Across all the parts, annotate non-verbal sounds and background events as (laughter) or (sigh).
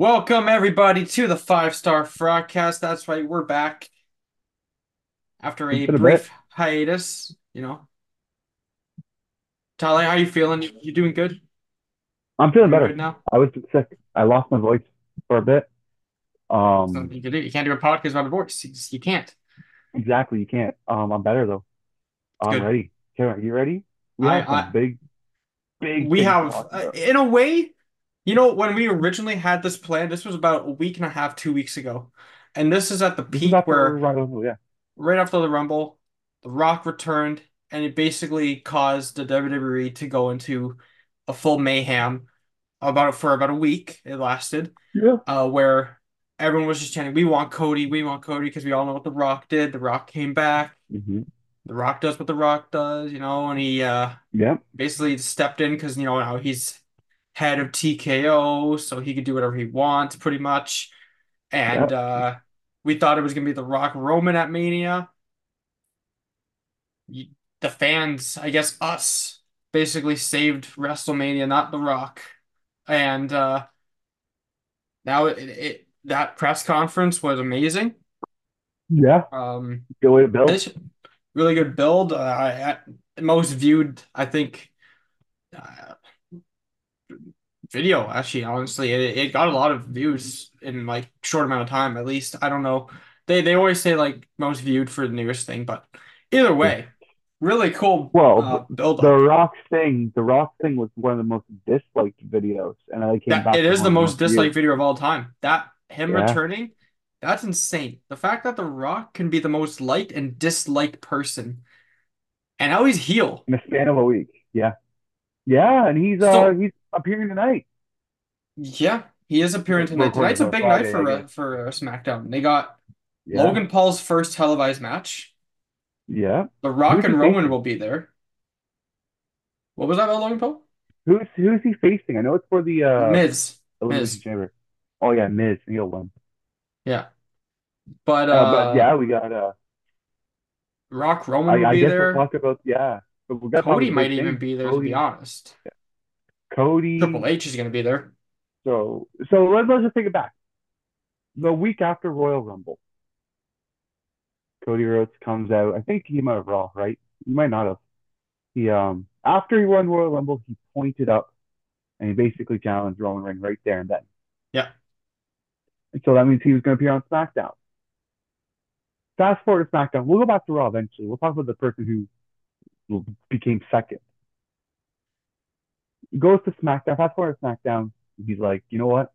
Welcome everybody to the Five Star Frogcast. That's right, we're back after a been a bit. brief hiatus. You know, Tali, how are you feeling? You, you doing good? I'm feeling better. now? I was sick. I lost my voice for a bit. Something Um, you can do. You can't do a podcast without a voice. You, just- you can't. exactly. You can't. Um, I'm better though. I'm Good. ready. Karen, you ready? We I, have I, big, big we have, uh, in a way, you know, when we originally had this plan, this was about a week and a half, two weeks ago, and this is at the peak where Royal yeah. right after the Rumble, The Rock returned, and it basically caused the WWE to go into a full mayhem about for about a week. It lasted, Yeah. uh, where everyone was just chanting, "We want Cody, we want Cody," because we all know what The Rock did. The Rock came back. hmm The Rock does what The Rock does, you know, and he uh Yeah. basically stepped in because you know now he's head of TKO, so he could do whatever he wants pretty much. And Yeah. uh we thought it was gonna be The Rock Roman at Mania. The fans, I guess us, basically saved WrestleMania, not The Rock. And uh now it, it that press conference was amazing. Yeah. Um, Good way to build. this really good build. Uh, I, I most viewed, I think, uh, video actually. Honestly, it, it got a lot of views in like short amount of time. At least I don't know. They they always say like most viewed for the newest thing, but either way, really cool Well, uh, the, build the. Rock thing, the Rock thing was one of the most disliked videos, and I came That back it is the most disliked video of all time. That him Yeah. returning, that's insane. The fact that The Rock can be the most liked and disliked person, and now he's heel. In the span of a week. Yeah. Yeah, and he's uh So he's appearing tonight. yeah, he is appearing tonight. recording Tonight's a big night Friday, I for guess. uh, for uh, SmackDown. They got Yeah. Logan Paul's first televised match. Yeah. The Rock and Roman facing? will be there. What was that about Logan Paul? Who's who's he facing? I know it's for the uh Miz. Miz. Chamber. Oh yeah, Miz. He'll win. Yeah. But Uh, but uh yeah, we got uh. Rock Roman I will I be guess we'll talk about yeah. But we got Cody might even be there, to be Cody, honest. Cody. Triple H is gonna be there. So so let's let's just take it back. The week after Royal Rumble, Cody Rhodes comes out. I think he might have Raw, right? He might not have. He um after he won Royal Rumble, he pointed up and he basically challenged Roman Reigns right there and then. Yeah. And so that means he was going to appear on SmackDown. Fast forward to SmackDown. We'll go back to Raw eventually. We'll talk about the person who became second. He goes to SmackDown. Fast forward to SmackDown. He's like, you know what?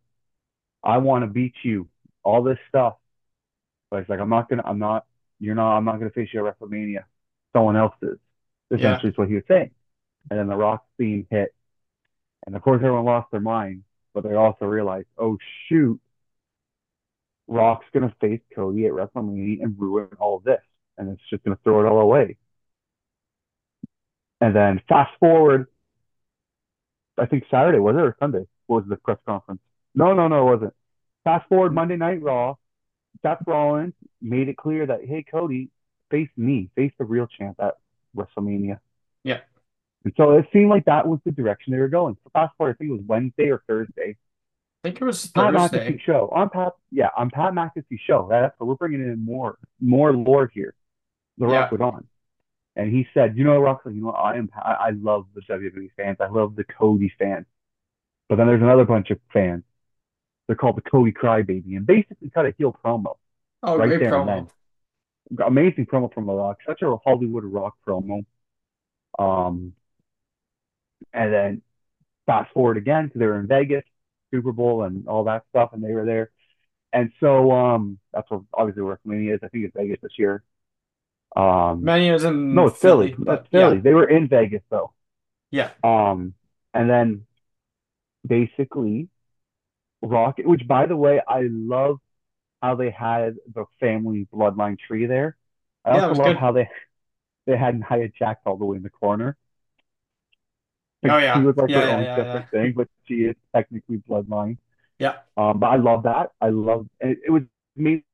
I want to beat you. All this stuff. But he's like, I'm not gonna. I'm not. You're not. I'm not gonna face you at WrestleMania. Someone else is. Yeah. Essentially, is what he was saying. And then the Rock theme hit, and of course everyone lost their mind. But they also realized, oh shoot, Rock's gonna face Cody at WrestleMania and ruin all this, and it's just gonna throw it all away. And then fast forward, I think Saturday was it or Sunday? Was the press conference? No, no, no, it wasn't. Fast forward Monday Night Raw, Seth Rollins made it clear that hey Cody, face me, face the real champ at WrestleMania. Yeah. And so it seemed like that was the direction they were going. So fast forward, I think it was Wednesday or Thursday. I think it was Pat McAfee show on Pat, yeah, on Pat McAfee show. That's so we're bringing in more, more lore here. The Rock Yeah. was on, and he said, "You know, Rock, you know, I am, I, I love the WWE fans. I love the Cody fans, but then there's another bunch of fans. They're called the Cody Crybaby, and basically cut a heel promo Oh, right great promo. Amazing promo from The Rock, such a Hollywood Rock promo. Um, and then fast forward again because they were in Vegas, Super Bowl, and all that stuff, and they were there. And so um, that's where obviously WrestleMania is. I think it's Vegas this year. Um, Many is in no, it's Philly. Philly, That's Philly. yeah. They were in Vegas though. Yeah. Um, and then basically Rocket, which by the way, I love how they had the family bloodline tree there. I Yeah, also love good. how they they had Nia Jax all the way in the corner. Oh Like she yeah. was like Yeah, her yeah, own yeah, different thing, but she is technically bloodline. Yeah. Um, but I love that. I love it, it was mainly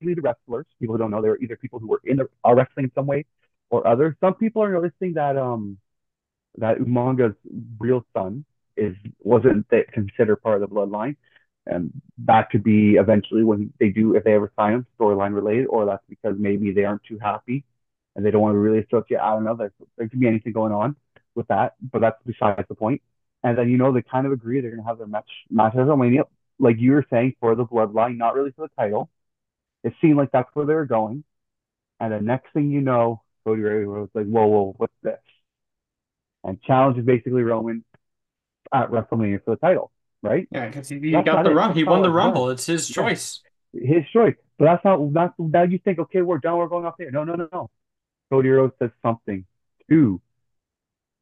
the wrestlers. People who don't know, they're either people who were in the are wrestling in some way or other. Some people are noticing that um that Umaga's real son is wasn't considered part of the bloodline. and that could be eventually when they do if they ever sign him storyline related, or that's because maybe they aren't too happy and they don't want to really associate. I don't know. There, there could be anything going on with that, but that's besides the point. And then you know they kind of agree they're gonna have their match match at WrestleMania, like you were saying for the bloodline, not really for the title. It seemed like that's where they were going, and the next thing you know, Cody Rhodes was like, "Whoa, whoa, what's this?" And challenges basically Roman at WrestleMania for the title, right? Yeah, because he, he got the run. He won the Rumble. It's his choice. His choice. But that's not that's now you think, okay, we're done, we're going off there. No, no, no, no. Cody Rhodes says something to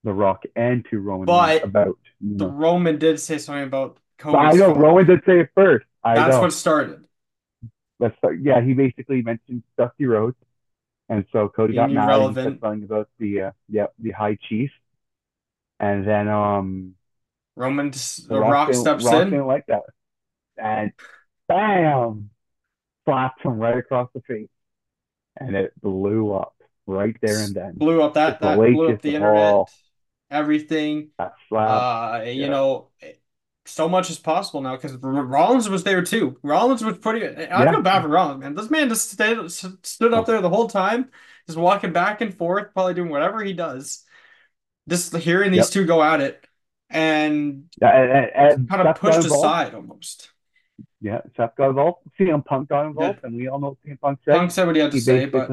The Rock and to Roman but about the Roman did say something about Cody. I know Roman did say it first. I That's know. what started. That's yeah. He basically mentioned Dusty Rhodes, and so Cody Being got mad. and said something about the uh, yeah the High Chief, and then um Roman, the Rock didn't- steps Rock in. didn't like that, and bam, slapped him right across the face, and it blew up right there and then. blew up that that blew up the internet, all. everything. That slap. Uh, you yeah. know, so much as possible now because Rollins was there too. Rollins was pretty. I Yeah. feel bad for Rollins, man. This man just stayed, stood up there the whole time, just walking back and forth, probably doing whatever he does. Just hearing these Yep. two go at it and yeah, and, and, kind of pushed aside almost. Yeah, Seth got involved. CM Punk got involved, and we all know CM Punk said. Punk said what he had to he say, but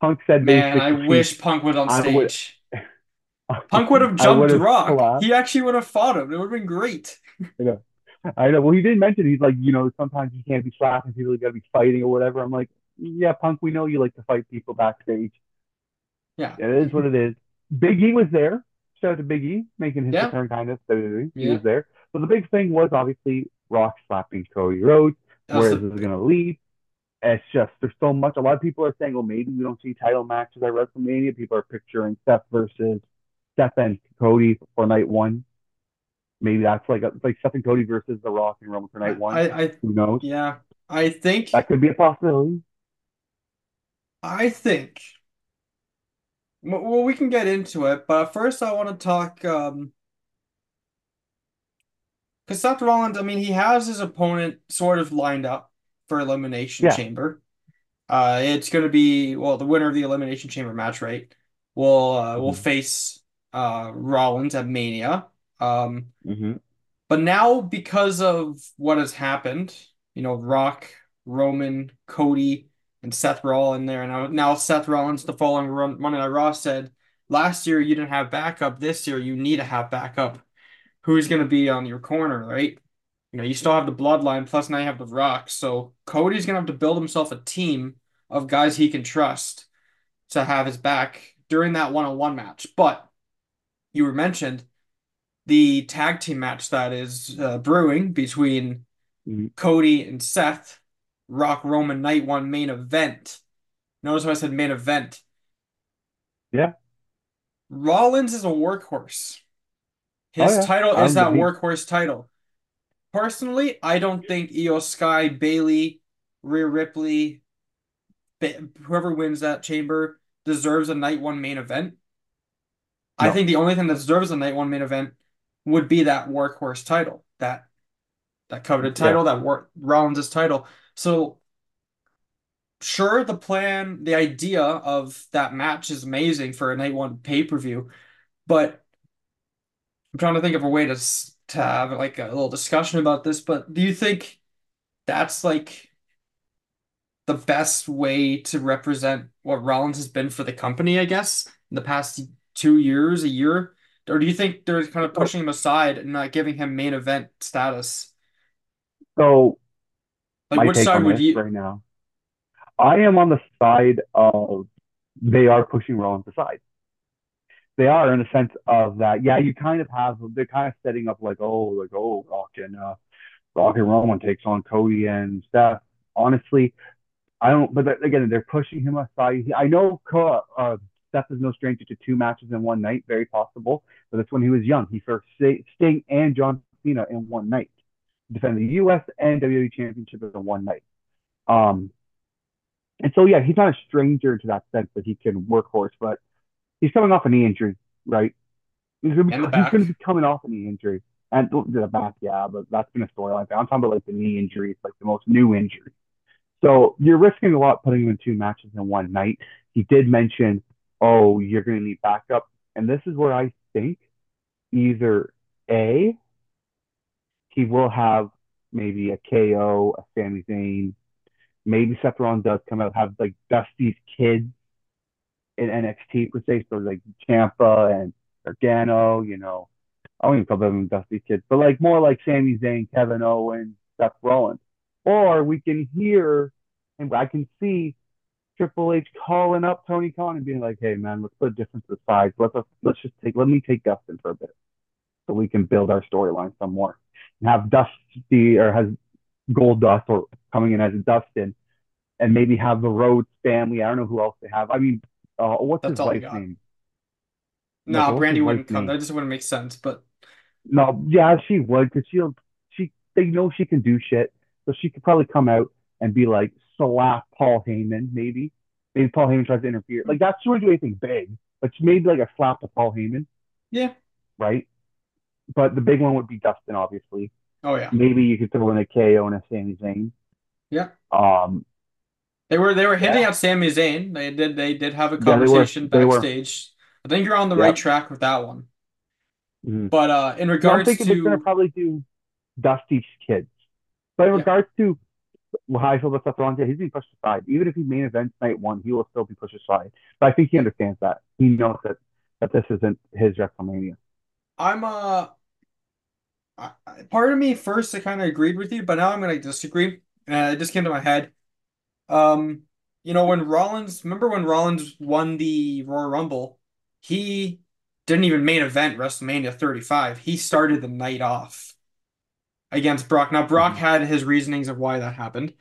Punk said man, I wish Punk was on stage. (laughs) Punk would have jumped Rock. slapped. He actually would have fought him. It would have been great. I know. Well, he didn't mention he's like, you know, sometimes you can't be slapping people, you got to be fighting or whatever. I'm like, yeah, Punk, we know you like to fight people backstage. Yeah. It is what it is. Big E was there. Shout out to Big E making his Yeah. return, kind of. WWE. He Yeah. was there. But the big thing was obviously Rock slapping Cody Rhodes. That's Where the- is this going to lead? It's just there's so much. A lot of people are saying, well, maybe we don't see title matches at WrestleMania. People are picturing Seth versus Seth and Cody for night one. Maybe that's like a, like Seth and Cody versus The Rock and Roman for night one. I, I, Who knows? yeah, I think, That could be a possibility. I think. Well, we can get into it, but first I want to talk, um, because Seth Rollins, I mean, he has his opponent sort of lined up for Elimination Yeah. Chamber. Uh, it's going to be, well, the winner of the Elimination Chamber match, right? Will uh, will Mhm. face uh Rollins at Mania. Um, Mm-hmm. But now, because of what has happened, you know, Rock, Roman, Cody, and Seth are all in there. And now, Seth Rollins, the following run, Monday Night Raw, said, last year you didn't have backup. This year you need to have backup. Who's going to be on your corner, right? You know, you still have the bloodline, plus now you have the Rock. So Cody's going to have to build himself a team of guys he can trust to have his back during that one-on-one match. But you were mentioned the tag team match that is uh, brewing between Mhm. Cody and Seth, Rock Roman Night One main event. Notice how I said main event. Yeah. Rollins is a workhorse. His Oh, yeah. title I is that don't workhorse title. Personally, I don't think Io Sky, Bayley, Rhea Ripley, whoever wins that chamber deserves a night one main event. I think the only thing that deserves a night one main event would be that workhorse title, that that coveted Yeah. title, that war Rollins' title. So sure, the plan, the idea of that match is amazing for a night one pay-per-view, but I'm trying to think of a way to to have like a little discussion about this, but do you think that's like the best way to represent what Rollins has been for the company, I guess, in the past two years, a year? Or do you think they're kind of pushing him aside and not giving him main event status? So Like, which side would you? right now. I am on the side of they are pushing Rollins aside. They are in a sense of that, yeah, you kind of have they're kind of setting up like, oh, like oh, Rock and uh, Rock and Roman takes on Cody and Seth. Honestly, I don't. But again, they're pushing him aside. I know uh, Seth is no stranger to two matches in one night, very possible. But that's when he was young. He first Sting and John Cena in one night, defend the U.S. and WWE Championship in one night. Um, and so yeah, he's not a stranger to that sense that he can workhorse, but he's coming off a knee injury, right? He's gonna be he's gonna be coming off a knee injury. And the back, yeah, but that's been a storyline. I'm talking about like the knee injuries, like the most new injury. So you're risking a lot putting him in two matches in one night. He did mention, oh, you're going to need backup. And this is where I think either A, he will have maybe a KO, a Sami Zayn. Maybe Seth Rollins does come out, have like Dusty's kids in NXT per se, so like Ciampa and Gargano, you know. I don't even call them Dusty's kids, but like more like Sami Zayn, Kevin Owens, Seth Rollins. Or we can hear and I can see Triple H calling up Tony Khan and being like, "Hey man, let's put a difference aside. Let's let's just take let me take Dustin for a bit, so we can build our storyline some more, and have Dusty or has Goldust or coming in as Dustin, and maybe have the Rhodes family. I don't know who else they have. I mean, uh, what's That's his wife's name? No, Like, Brandi wouldn't come. name? That just wouldn't make sense. But No, yeah, she would because she'll she they know she can do shit, so she could probably come out and be like slap Paul Heyman maybe. Maybe Paul Heyman tries to interfere. Like that's wouldn't do anything big, but maybe like a slap to Paul Heyman, yeah. right? But the big one would be Dustin, obviously. Oh yeah. Maybe you could throw in a KO and a Sami Zayn. Yeah. Um, They were they were hitting yeah, at Sami Zayn. They did they did have a yeah, they were, conversation they were. backstage. I think you're on the right track with that one. Mhm. But uh in regards So I'm thinking they're gonna probably do Dusty's kids. But in regards to Rollins, yeah, he's being pushed aside. Even if he main events night one, he will still be pushed aside. But I think he understands that. He knows that that this isn't his WrestleMania. I'm uh part of me first I kind of agreed with you, but now I'm gonna disagree. Uh, it just came to my head. Um, you know, when Rollins, remember when Rollins won the Royal Rumble, he didn't even main event WrestleMania 35. He started the night off against Brock. Now, Brock Mhm. had his reasonings of why that happened,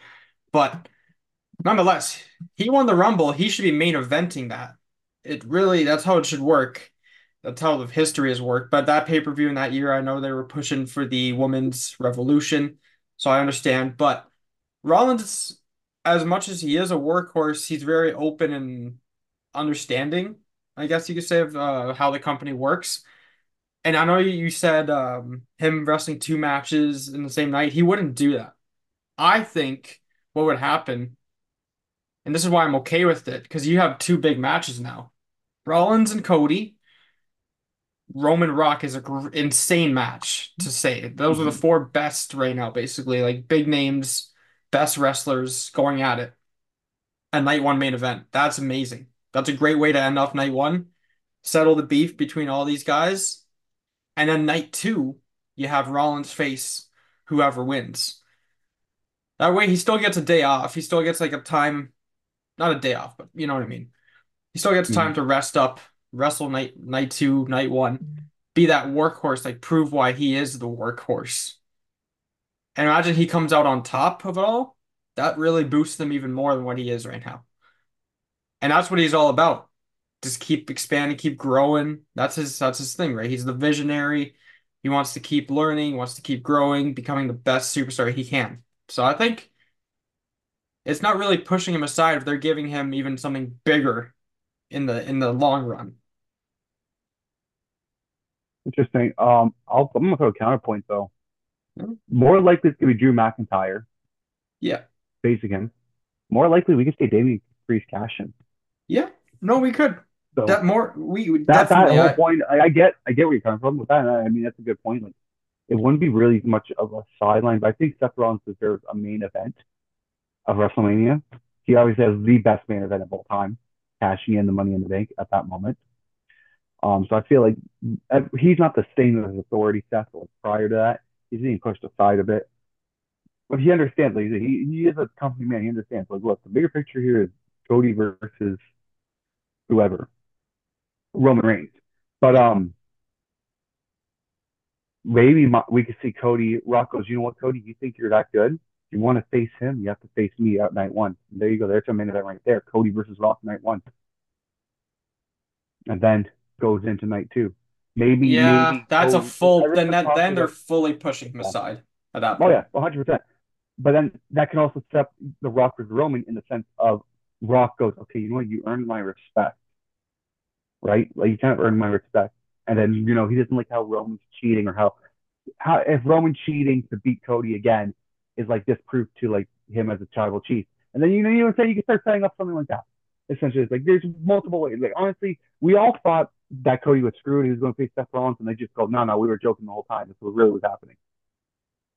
but nonetheless, he won the Rumble. He should be main eventing that. It really, that's how it should work. That's how the history has worked. But that pay-per-view in that year, I know they were pushing for the women's revolution, so I understand. But Rollins, as much as he is a workhorse, he's very open and understanding, I guess you could say, of uh, how the company works. And I know you said um, him wrestling two matches in the same night. He wouldn't do that. I think what would happen, and this is why I'm okay with it, because you have two big matches now. Rollins and Cody, Roman Rock is a gr insane match to say. Those are the Mhm. four best right now, basically, like big names, best wrestlers going at it. A night one main event. That's amazing. That's a great way to end off night one. Settle the beef between all these guys. And then night two, you have Rollins face whoever wins. That way he still gets a day off. He still gets like a time, not a day off, but you know what I mean. He still gets time Mhm. to rest up, wrestle night night two, night one, be that workhorse, like prove why he is the workhorse. And imagine he comes out on top of it all. That really boosts him even more than what he is right now. And that's what he's all about. Just keep expanding, keep growing. That's his that's his thing, right? He's the visionary. He wants to keep learning, wants to keep growing, becoming the best superstar he can. So I think it's not really pushing him aside if they're giving him even something bigger in the in the long run. Interesting. Um, I'll, I'm gonna throw a counterpoint though. Mhm. More likely it's gonna be Drew McIntyre Yeah. facing him. More likely we could see Priest cash in. Yeah. No, we could. So That more we we that that whole I point, I, I get I get where you're coming from with that. I, I mean that's a good point. Like it wouldn't be really much of a sideline, but I think Seth Rollins deserves a main event of WrestleMania. He obviously has the best main event of all time, cashing in the Money in the Bank at that moment. Um, so I feel like uh, he's not the same as authority Seth was prior to that. He's being pushed aside a bit, but he understands. Like he he is a company man. He understands. Like, look, the bigger picture here is Cody versus whoever, Roman Reigns. But um, maybe my, we could see Cody. Rock goes, you know what, Cody? You think you're that good? You want to face him, you have to face me out night one. And there you go. There's a main event right there. Cody versus Rock night one, and then goes into night two. Maybe Yeah, maybe that's a full then that then they're fully pushing him aside at that Oh point. yeah, 100 percent. But then that can also set the Rock versus Roman in the sense of Rock goes, okay, you know what? You earned my respect, right? Like you can't earn my respect. And then you know he doesn't like how Roman's cheating or how how if Roman cheating to beat Cody again is like disproof to like him as a tribal chief, and then you know you know say you can start setting up something like that. Essentially, it's like there's multiple ways. Like honestly, we all thought that Cody was screwed. He was going to face Seth Rollins, and they just go, no, no, we were joking the whole time. This was really was happening.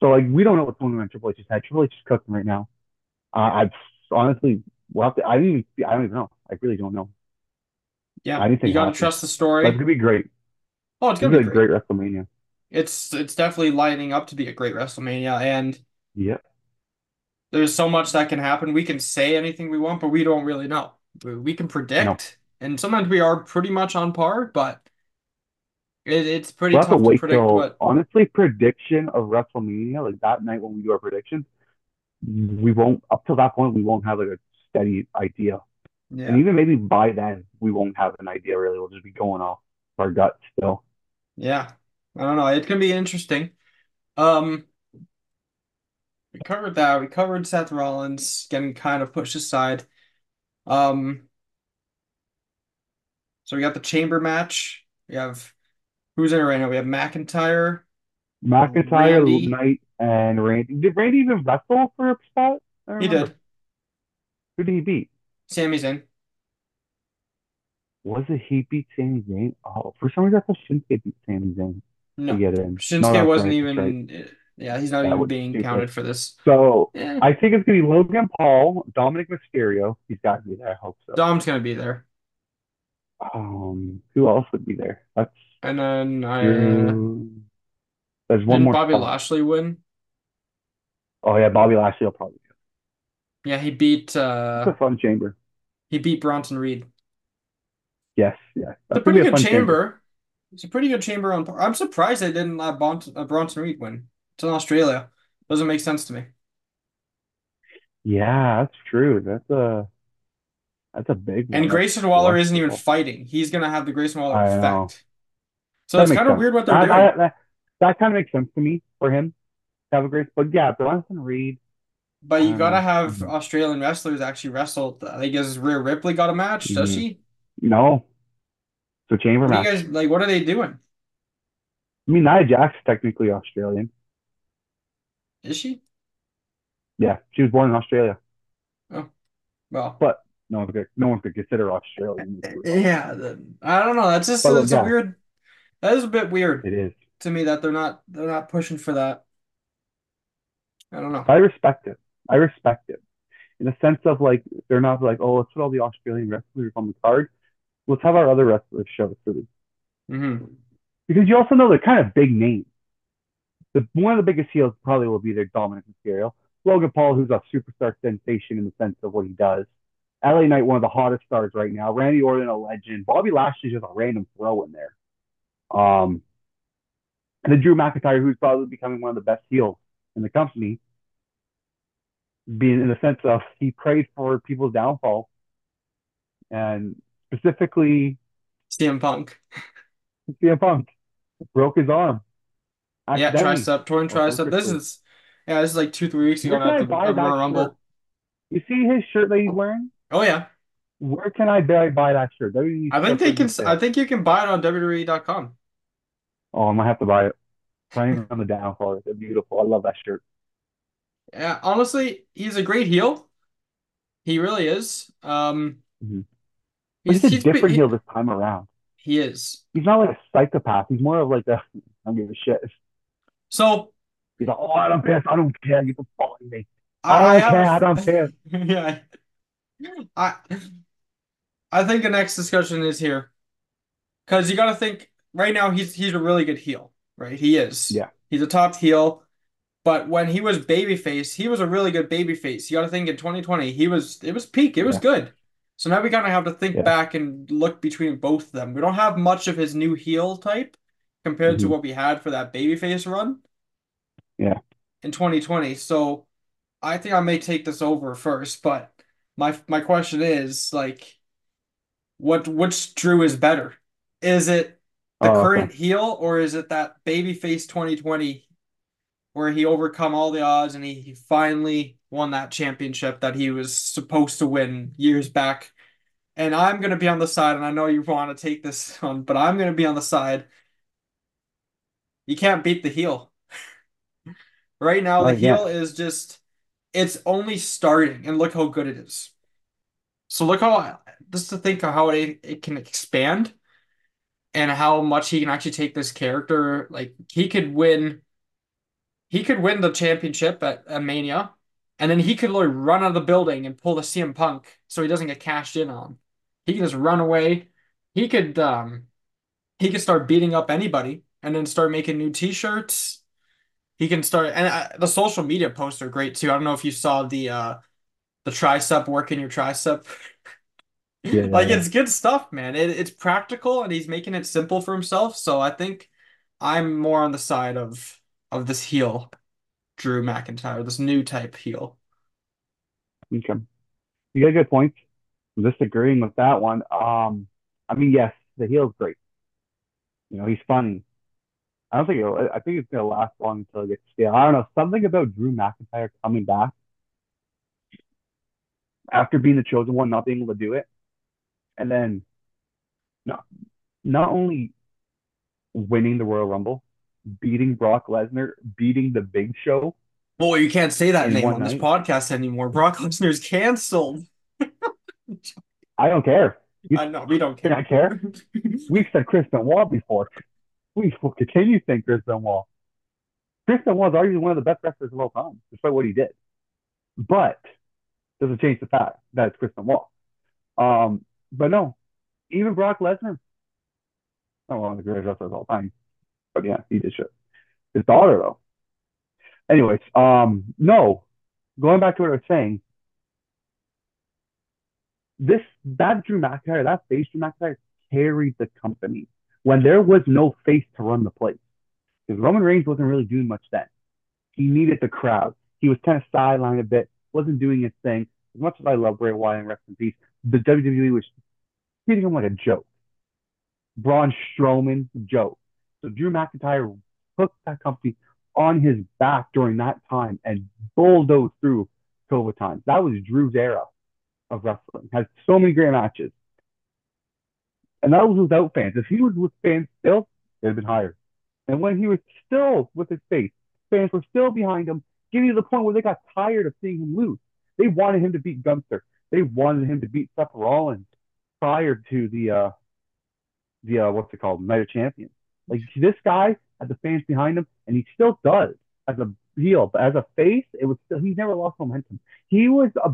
So like we don't know what's going on in Triple H's head. Triple H is cooking right now. Uh, I've honestly, well, I don't even, I don't even know. I really don't know. Yeah, Anything you gotta happens. trust the it's story. gonna be great. Oh, it's This gonna be a great. great WrestleMania. It's it's definitely lining up to be a great WrestleMania, and Yeah. there's so much that can happen. We can say anything we want, but we don't really know. We we can No. predict, and sometimes we are pretty much on par, but it, it's pretty We'll have to tough to predict till what. honestly prediction of WrestleMania, like that night when we do our predictions, we won't up till that point we won't have like a steady idea. And even maybe by then we won't have an idea really. We'll just be going off our gut still. yeah. I don't know. It gonna be interesting. Um, we covered that. We covered Seth Rollins getting kind of pushed aside. Um, so we got the chamber match. We have who's in it right now? We have McIntyre, McIntyre, Randy. Knight, and Randy. Did Randy even wrestle for a spot? He remember. did. Who did he beat? Sami Zayn. Was it he beat Sami Zayn? Oh, for some reason I thought Shinsuke beat Sami Zayn to No, get in. No, Shinsuke that's wasn't. That's right. even. Yeah, he's not That even being counted for this. So I think it's gonna be Logan Paul, Dominic Mysterio. He's got to be there. I hope so. Dom's gonna be there, Um, who else would be there? That's and then uh, Drew. There's one didn't more Bobby. Lashley win? Oh yeah, Bobby Lashley will probably. Yeah, he beat It's a uh fun chamber. he beat Bronson Reed. Yes, yes. It's a pretty a good chamber. chamber. It's a pretty good chamber on. I'm surprised they didn't let Bon uh, Bronson Reed win. It's in Australia. Doesn't make sense to me. Yeah, that's true. That's a that's a big And one. That's Grayson Waller isn't even fighting. He's gonna have the Grayson Waller I know. effect. So That it's kind of sense. weird what they're That, doing. that, that, that kind of makes sense to me for him to have a great. But yeah, Bronson Reed. But you gotta know. have Mhm. Australian wrestlers actually wrestle. I guess Rhea Ripley got a match, does Mhm. she? No, it's a chamber What do you match. guys like? What are they doing? I mean, Nia Jax is technically Australian. Is she? Yeah, she was born in Australia, Oh, well, but no one could no one could consider Australian. if she was yeah. the- I don't know. That's just But look, it's a weird. That is a bit weird it is. to me that they're not they're not pushing for that. I don't know. I respect it. I respect it in the sense of like they're not like, oh, let's put all the Australian wrestlers on the card. Let's have our other wrestlers show through. hmm Because you also know they're kind of big names. The one of the biggest heels probably will be their Dominic Mysterio. Logan Paul, who's a superstar sensation in the sense of what he does. LA Knight, one of the hottest stars right now. Randy Orton, a legend. Bobby Lashley's just a random throw in there. Um, and then Drew McIntyre, who's probably becoming one of the best heels in the company, being in the sense of he prayed for people's downfall, and specifically CM Punk. CM Punk broke his arm Yeah, tricep, torn tricep. This is yeah, this is like two, three weeks ago Where can now I at the Royal Rumble. You see his shirt that he's wearing? Oh yeah. Where can I buy, buy that shirt? WWE I think they can I think you can buy it on WWE.com. Oh, I'm gonna have to buy it. Playing on the downfall. It's beautiful. I love that shirt. Yeah, honestly, he's a great heel. He really is. Um Mhm. He's he's a he's different he, heel this time around. he is. He's not like a psychopath. He's more of like a I don't give a shit. So He's like, oh, I don't care. I don't care. You can follow me. I, I I don't care. I don't care. yeah. I I think the next discussion is here. Because you got to think right now he's he's a really good heel, right? He is. Yeah. He's a top heel, but when he was babyface, he was a really good babyface. You got to think in 2020, he was it was peak. It was Yeah. good. So now we kind of have to think Yeah. back and look between both of them. We don't have much of his new heel type compared to Mhm. what we had for that babyface run Yeah. in 2020. So I think I may take this over first, but my my question is like what which Drew is better? Is it the Oh, current okay. heel or is it that babyface 2020 where he overcome all the odds and he, he finally won that championship that he was supposed to win years back? And I'm gonna be on the side, and I know you want to take this (laughs) on, but I'm gonna be on the side. You can't beat the heel. (laughs) Right now, the yeah, heel is just it's only starting, and look how good it is. So look how just to think of how it it can expand and how much he can actually take this character. Like he could win, he could win the championship at, at Mania, and then he could like run out of the building and pull the CM Punk so he doesn't get cashed in on. He can just run away. He could um he could start beating up anybody and then start making new t-shirts. He can start and uh, the social media posts are great too. I don't know if you saw the uh the tricep working your tricep. yeah, (laughs) Like yeah. it's good stuff, man. It, it's practical and he's making it simple for himself. So I think I'm more on the side of of this heel, Drew McIntyre, this new type heel. Okay. You got good points. I'm just agreeing with that one. Um, I mean, yes, the heel's great. You know, he's funny. I don't think it'll, I think it's gonna last long until it gets stale. I don't know. Something about Drew McIntyre coming back after being the chosen one, not being able to do it, and then not not only winning the Royal Rumble, beating Brock Lesnar, beating the Big Show Well, you can't say that name on this podcast anymore. Brock Lesnar's canceled. I don't care. You I know we don't care. I care? We've said Chris Benoit before. We will continue to think Chris Benoit. Chris Benoit is arguably one of the best wrestlers of all time, despite what he did. But doesn't change the fact that it's Chris Benoit. Um, but no, even Brock Lesnar, not one of the greatest wrestlers of all time. But yeah, he did shit. His daughter though. Anyways, um, no, going back to what I was saying, this that Drew McIntyre, that face Drew McIntyre carried the company when there was no face to run the place. Because Roman Reigns wasn't really doing much then. He needed the crowd. He was kind of sidelined a bit, wasn't doing his thing. As much as I love Bray Wyatt and rest in peace, the WWE was treating him like a joke. Braun Strowman, joke. So Drew McIntyre took that company on his back during that time and bulldozed through COVID times. That was Drew's era of wrestling. Had so many great matches. And that was without fans. If he was with fans still, it'd have been higher. And when he was still with his face, fans were still behind him, getting to the point where they got tired of seeing him lose. They wanted him to beat Gunther. They wanted him to beat Seth Rollins prior to the uh the uh what's it called, Night of Champions. Like this guy had the fans behind him, and he still does as a heel, but as a face, it was still he never lost momentum. He was a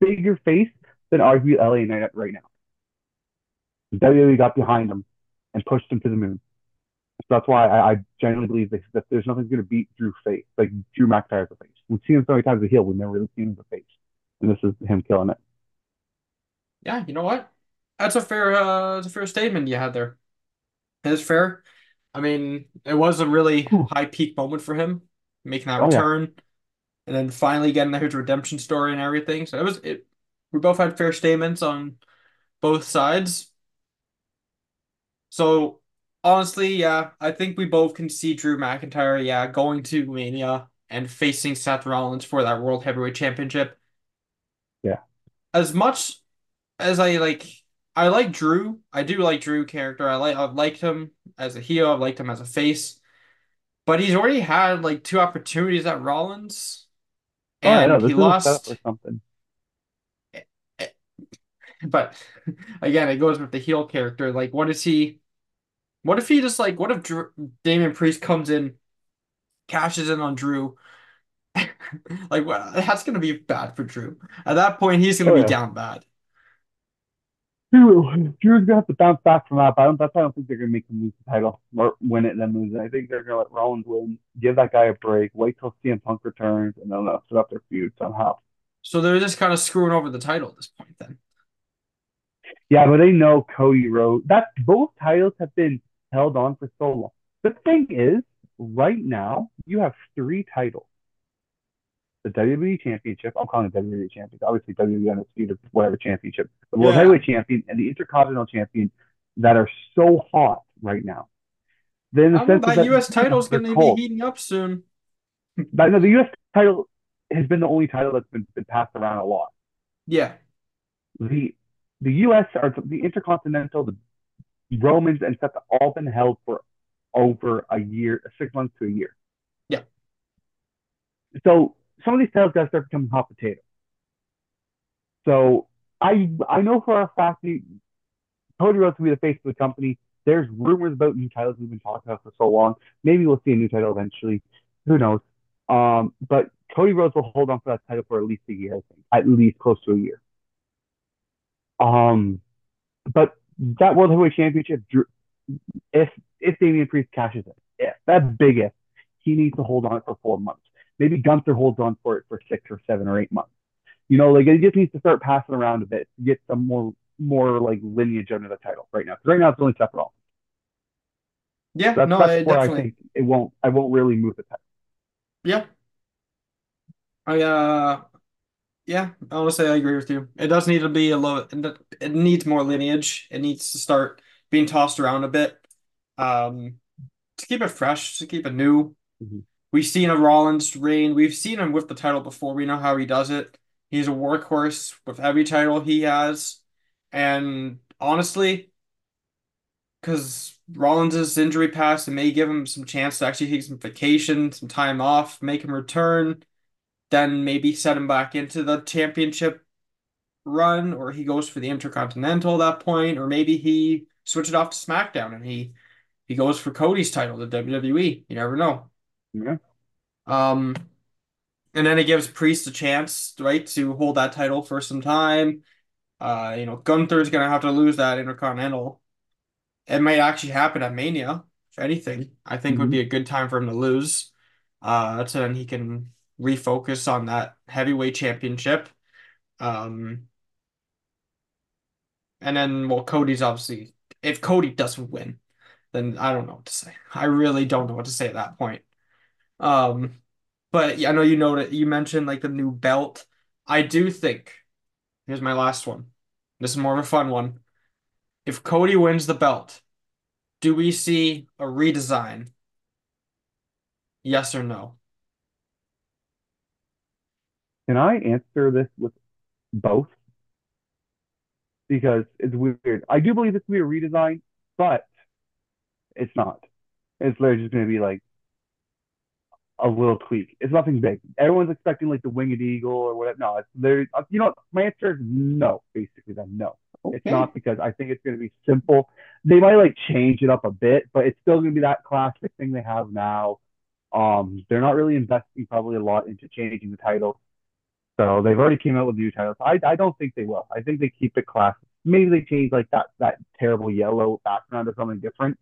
bigger face than arguably LA Knight right now. WWE got behind him and pushed him to the moon. So that's why I, I genuinely believe that, that there's nothing going to beat Drew face, like Drew McIntyre as a face. We've seen him so many times as a heel, we've never really seen him as a face, and this is him killing it. Yeah, you know what? That's a fair uh that's a fair statement you had there. It's fair. I mean, it was a really high peak moment for him, making that Oh yeah, return and then finally getting his redemption story and everything. So it was it we both had fair statements on both sides. So honestly, yeah, I think we both can see Drew McIntyre, yeah, going to Mania and facing Seth Rollins for that World Heavyweight Championship. yeah. As much as I like I like Drew. I do like Drew character. I like I've liked him as a heel, I've liked him as a face. But he's already had like two opportunities at Rollins Oh and he is a setup lost. something. (laughs) But (laughs) again, it goes with the heel character. Like, what is he? What if he just like? What if Drew, Damian Priest comes in, cashes in on Drew? (laughs) Like, what? That's gonna be bad for Drew. At that point, he's gonna Oh be yeah. down bad. Drew, Drew's gonna have to bounce back from that, but I don't, that's why I don't think they're gonna make him lose the title or win it and then lose it. I think they're gonna let Rollins win, give that guy a break, wait till CM Punk returns, and then they'll set up their feud somehow. So they're just kind of screwing over the title at this point. Then Yeah, but they know Cody Rhodes. That both titles have been held on for so long. The thing is, right now you have three titles: the WWE Championship. I'm oh. calling it WWE Championship. Obviously, WWE Undisputed, whatever championship. The World yeah. Heavyweight Champion and the Intercontinental Champion that are so hot right now. Then the sense that that U.S. title's they're gonna be heating up soon. But no, the U.S. title has been the only title that's been, been passed around a lot. Yeah, The the U.S. or the Intercontinental, the Romans and stuff have all been held for over a year, six months to a year. yeah. so some of these got to start becoming hot potato. So I I know for a fact that Cody Rhodes will be the face of the company. There's rumors about new titles we've been talking about for so long. Maybe we'll see a new title eventually. Who knows? Um, but Cody Rhodes will hold on for that title for at least a year, I think, at least close to a year. Um, but that World Heavyweight Championship, if if Damian Priest cashes it, if that big if, he needs to hold on it for four months. Maybe Gunther holds on for it for six or seven or eight months. You know, like it just needs to start passing around a bit to get some more more like lineage under the title right now. Because right now it's only Seth Rollins. Yeah, That's no, that's I where I think it won't I won't really move the title. Yeah, I uh, yeah. Honestly, I agree with you. It does need to be a little. It needs more lineage. It needs to start being tossed around a bit. Um, to keep it fresh, to keep it new. Mhm. We've seen a Rollins reign. We've seen him with the title before. We know how he does it. He's a workhorse with every title he has. And honestly, because Rollins' injury past, it may give him some chance to actually take some vacation, some time off, make him return, then maybe set him back into the championship run, or he goes for the Intercontinental at that point, or maybe he switches off to SmackDown and he he goes for Cody's title, the WWE. You never know. Yeah. Um, and then it gives Priest a chance, right, to hold that title for some time. Uh, you know, Gunther's gonna have to lose that Intercontinental. It might actually happen at Mania, if anything. I think would Mm-hmm. be a good time for him to lose. Uh, so then he can refocus on that heavyweight championship. Um, and then well, Cody's obviously if Cody doesn't win, then I don't know what to say. I really don't know what to say at that point. Um, but I know you know that you mentioned like the new belt. I do think. Here's my last one. This is more of a fun one. If Cody wins the belt, do we see a redesign? Yes or no? Can I answer this with both? Because it's weird. I do believe this will be a redesign, but it's not. It's literally just going to be like a little tweak. It's nothing big. Everyone's expecting like the winged eagle or whatever. No, it's there. You know, my answer is no. Basically, then no. It's not because I think it's going to be simple. They might like change it up a bit, but it's still going to be that classic thing they have now. Um, they're not really investing probably a lot into changing the title. So they've already came out with new titles. I I don't think they will. I think they keep it classic. Maybe they change like that that terrible yellow background or something different.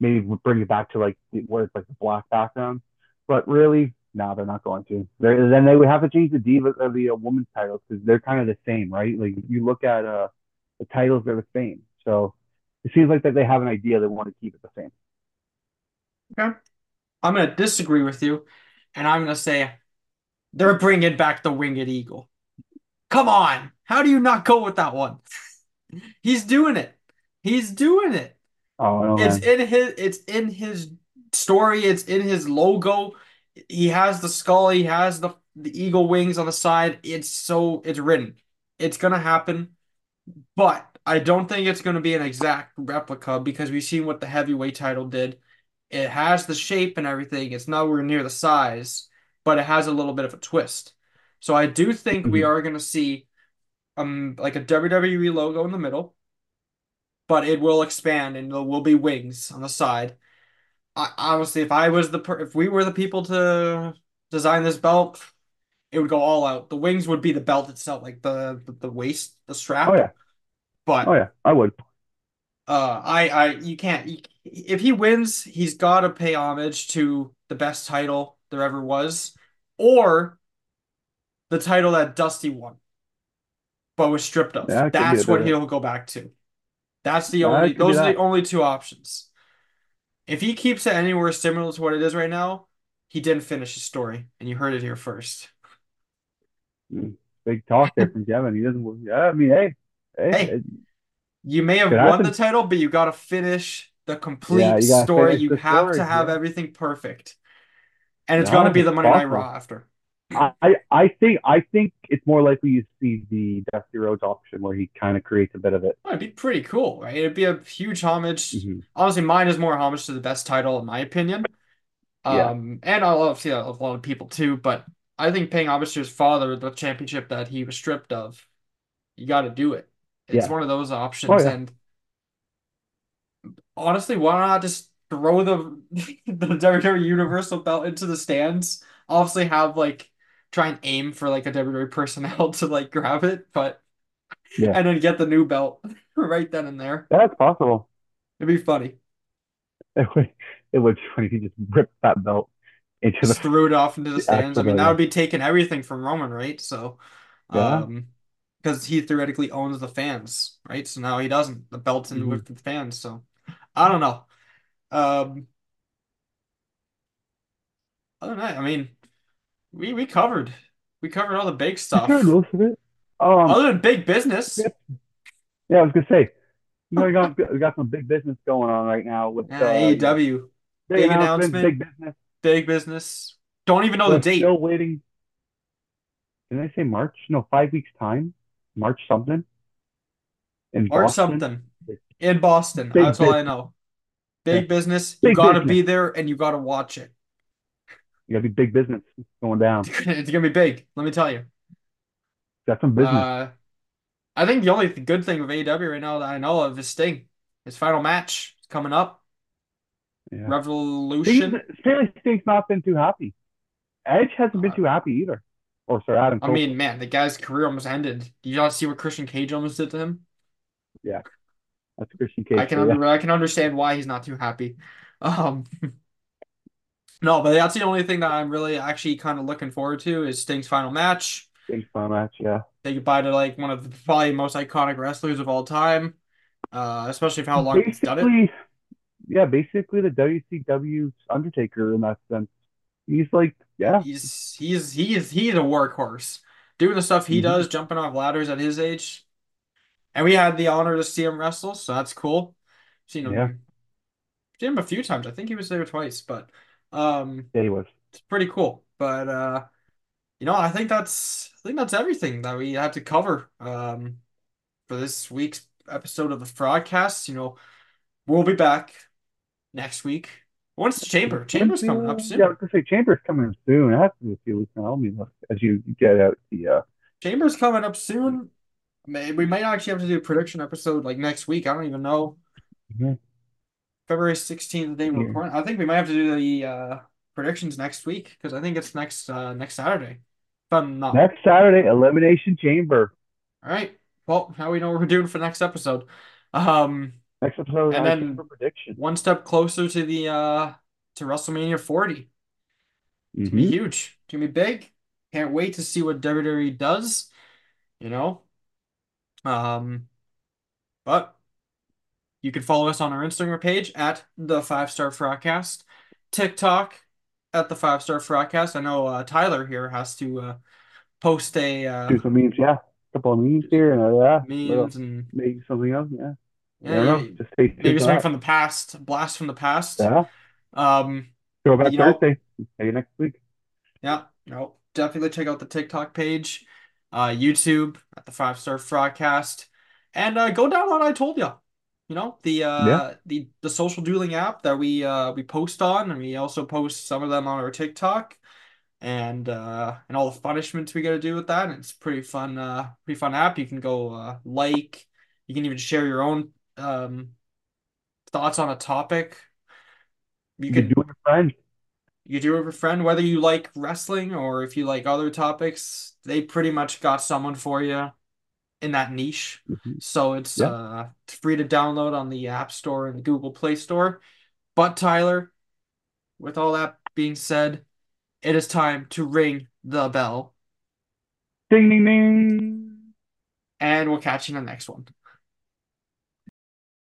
Maybe bring it back to like where it's like the black background. But really, no, they're not going to. They're, then they would have to change the diva or the uh, women's titles because they're kind of the same, right? Like you look at uh the titles, they're the same. So it seems like that they have an idea they want to keep it the same. Okay. I'm gonna disagree with you, and I'm gonna say they're bringing back the winged eagle. Come on, how do you not go with that one? (laughs) He's doing it. He's doing it. Oh no, It's man. in his. It's in his story. It's in his logo. He has the skull. He has the the eagle wings on the side. It's so. It's written. It's gonna happen. But I don't think it's to be an exact replica because we've seen what the heavyweight title did. It has the shape and everything. It's nowhere near the size, but it has a little bit of a twist. So I do think we Mhm. are to see um like a WWE logo in the middle, but it will expand and there will be wings on the side. I, honestly, if I was the per if we were the people to design this belt, it would go all out. The wings would be the belt itself, like the the, the waist, the strap. Oh strap. But Oh yeah. I would. Uh, I, I, you can't. You, if he wins, he's got to pay homage to the best title there ever was, or the title that Dusty won, but was stripped of. Yeah, it could be a That's what he'll go back to. That's the Yeah, only. Those are the only two options. If he keeps it anywhere similar to what it is right now, he didn't finish his story, and you heard it here first. Big talk there from Kevin. He doesn't. Yeah, I mean, hey, hey, Hey, you may have won the title, but you got to finish the Yeah, complete you story. You have to have Yeah. everything perfect. And it's gonna be the Monday Night. Raw after. I, I think I think it's more likely you see the Dusty Rhodes option where he kind of creates a bit of it. Oh, it'd be pretty cool, right? It'd be a huge homage. hmm Honestly, mine is more homage to the best title, in my opinion. Yeah, Um, and I love see a lot of people too, but I think paying homage to his father, the championship that he was stripped of, you got to do it. It's yeah. one of those Oh options, yeah, and honestly, why not just throw the (laughs) the WWE Universal belt into the stands? Obviously, have like try and aim for like a WWE personnel (laughs) to like grab it, but yeah. and then get the new belt (laughs) right then and there. That's possible. It'd be funny. (laughs) It would, it would be funny if he just ripped that belt into the, Just threw it off into the the stands. I mean, that would be taking everything from Roman, right? So, yeah. um, because he theoretically owns the fans, right? So now he doesn't. The belt's in hmm with the fans. So I don't know. Um, other than that, I mean, we we covered we covered all the big We covered stuff. most of it. Um, Other than big business, yeah, yeah, I was gonna say, we got we got some big business going on right now with yeah, uh, AEW, big big announcement, big business. big business. Don't even know the We're date. still waiting. Did I say March? No, five weeks time. March something in March Boston. something in Boston. Big That's all I business. know. Yeah, Big business. You big gotta business. be there and you gotta watch it. You gotta be big business going down. (laughs) It's gonna be big. Let me tell you. Got some business. Uh, I think the only th- good thing of AEW right now that I know of is Sting. His final match is coming up. Yeah. Revolution. apparently Sting's not been too happy. Edge hasn't been Uh, too happy either. Or sorry, Adam I mean, man, the guy's career almost ended. Did you not see what Christian Cage almost did to him? Yeah, that's Christian I Cage can for you. I can understand why he's not too happy. (laughs) Um, no, but that's the only thing that I'm really actually kind of looking forward to is Sting's final match. Sting's final match. Yeah. Say goodbye to like one of the probably most iconic wrestlers of all time. Uh, especially for how long he's done it. Yeah, basically the WCW Undertaker in that sense. He's like, yeah, He's he's he is he's a workhorse. Doing the stuff he hmm does, jumping off ladders at his age. And we had the honor to see him wrestle, so that's cool. Seen him, yeah, seen him a few times. I think he was there twice, but um yeah, he was. it's pretty cool. But uh you know, I think that's I think that's everything that we had to cover um for this week's episode of the Frogcast. You know, we'll be back next week. When's the Chamber? Chamber's coming up soon. yeah, I was gonna say Chamber's coming soon. It has to be a few weeks now. Let me look as you get out the uh Chamber's coming up soon. We might actually have to do a prediction episode like next week. I don't even know. mhm, February 16th, the day we're recording. I think we might have to do the uh predictions next week because I think it's next uh next Saturday. If I'm not. Next Saturday, Elimination Chamber. All right. Well, now we know what we're doing for next episode. Um, Next episode, and then prediction. one step closer to the uh to WrestleMania 40. It's gonna be hmm huge. It's gonna be big. Can't wait to see what WWE does, you know. Um, but you can follow us on our Instagram page at the Five Star Frogcast, TikTok at the Five Star Frogcast. I know uh, Tyler here has to uh, post a uh, Do some memes, yeah. A couple of memes here and uh, yeah, memes and maybe something else, yeah. I yeah, know. Just tuned maybe something from the past, blast from the past. Yeah. Um, you know, Thursday. See you next week. yeah, no, definitely check out the TikTok page, uh, YouTube at the Five Star Frogcast, and uh, go download I Told Ya. You know, the Yeah. uh the the social dueling app that we uh we post on, and we also post some of them on our TikTok, and uh and all the punishments we got to do with that. And it's pretty fun, uh, pretty fun app. You can go uh like, you can even share your own um thoughts on a topic. You You can do it with friends. you do it with a friend, whether you like wrestling or if you like other topics, they pretty much got someone for you in that niche. hmm So it's Yeah. uh it's free to download on the App Store and the Google Play Store. But Tyler, with all that being said, it is time to ring the bell, Ding, ding, ding. and we'll catch you in the next one.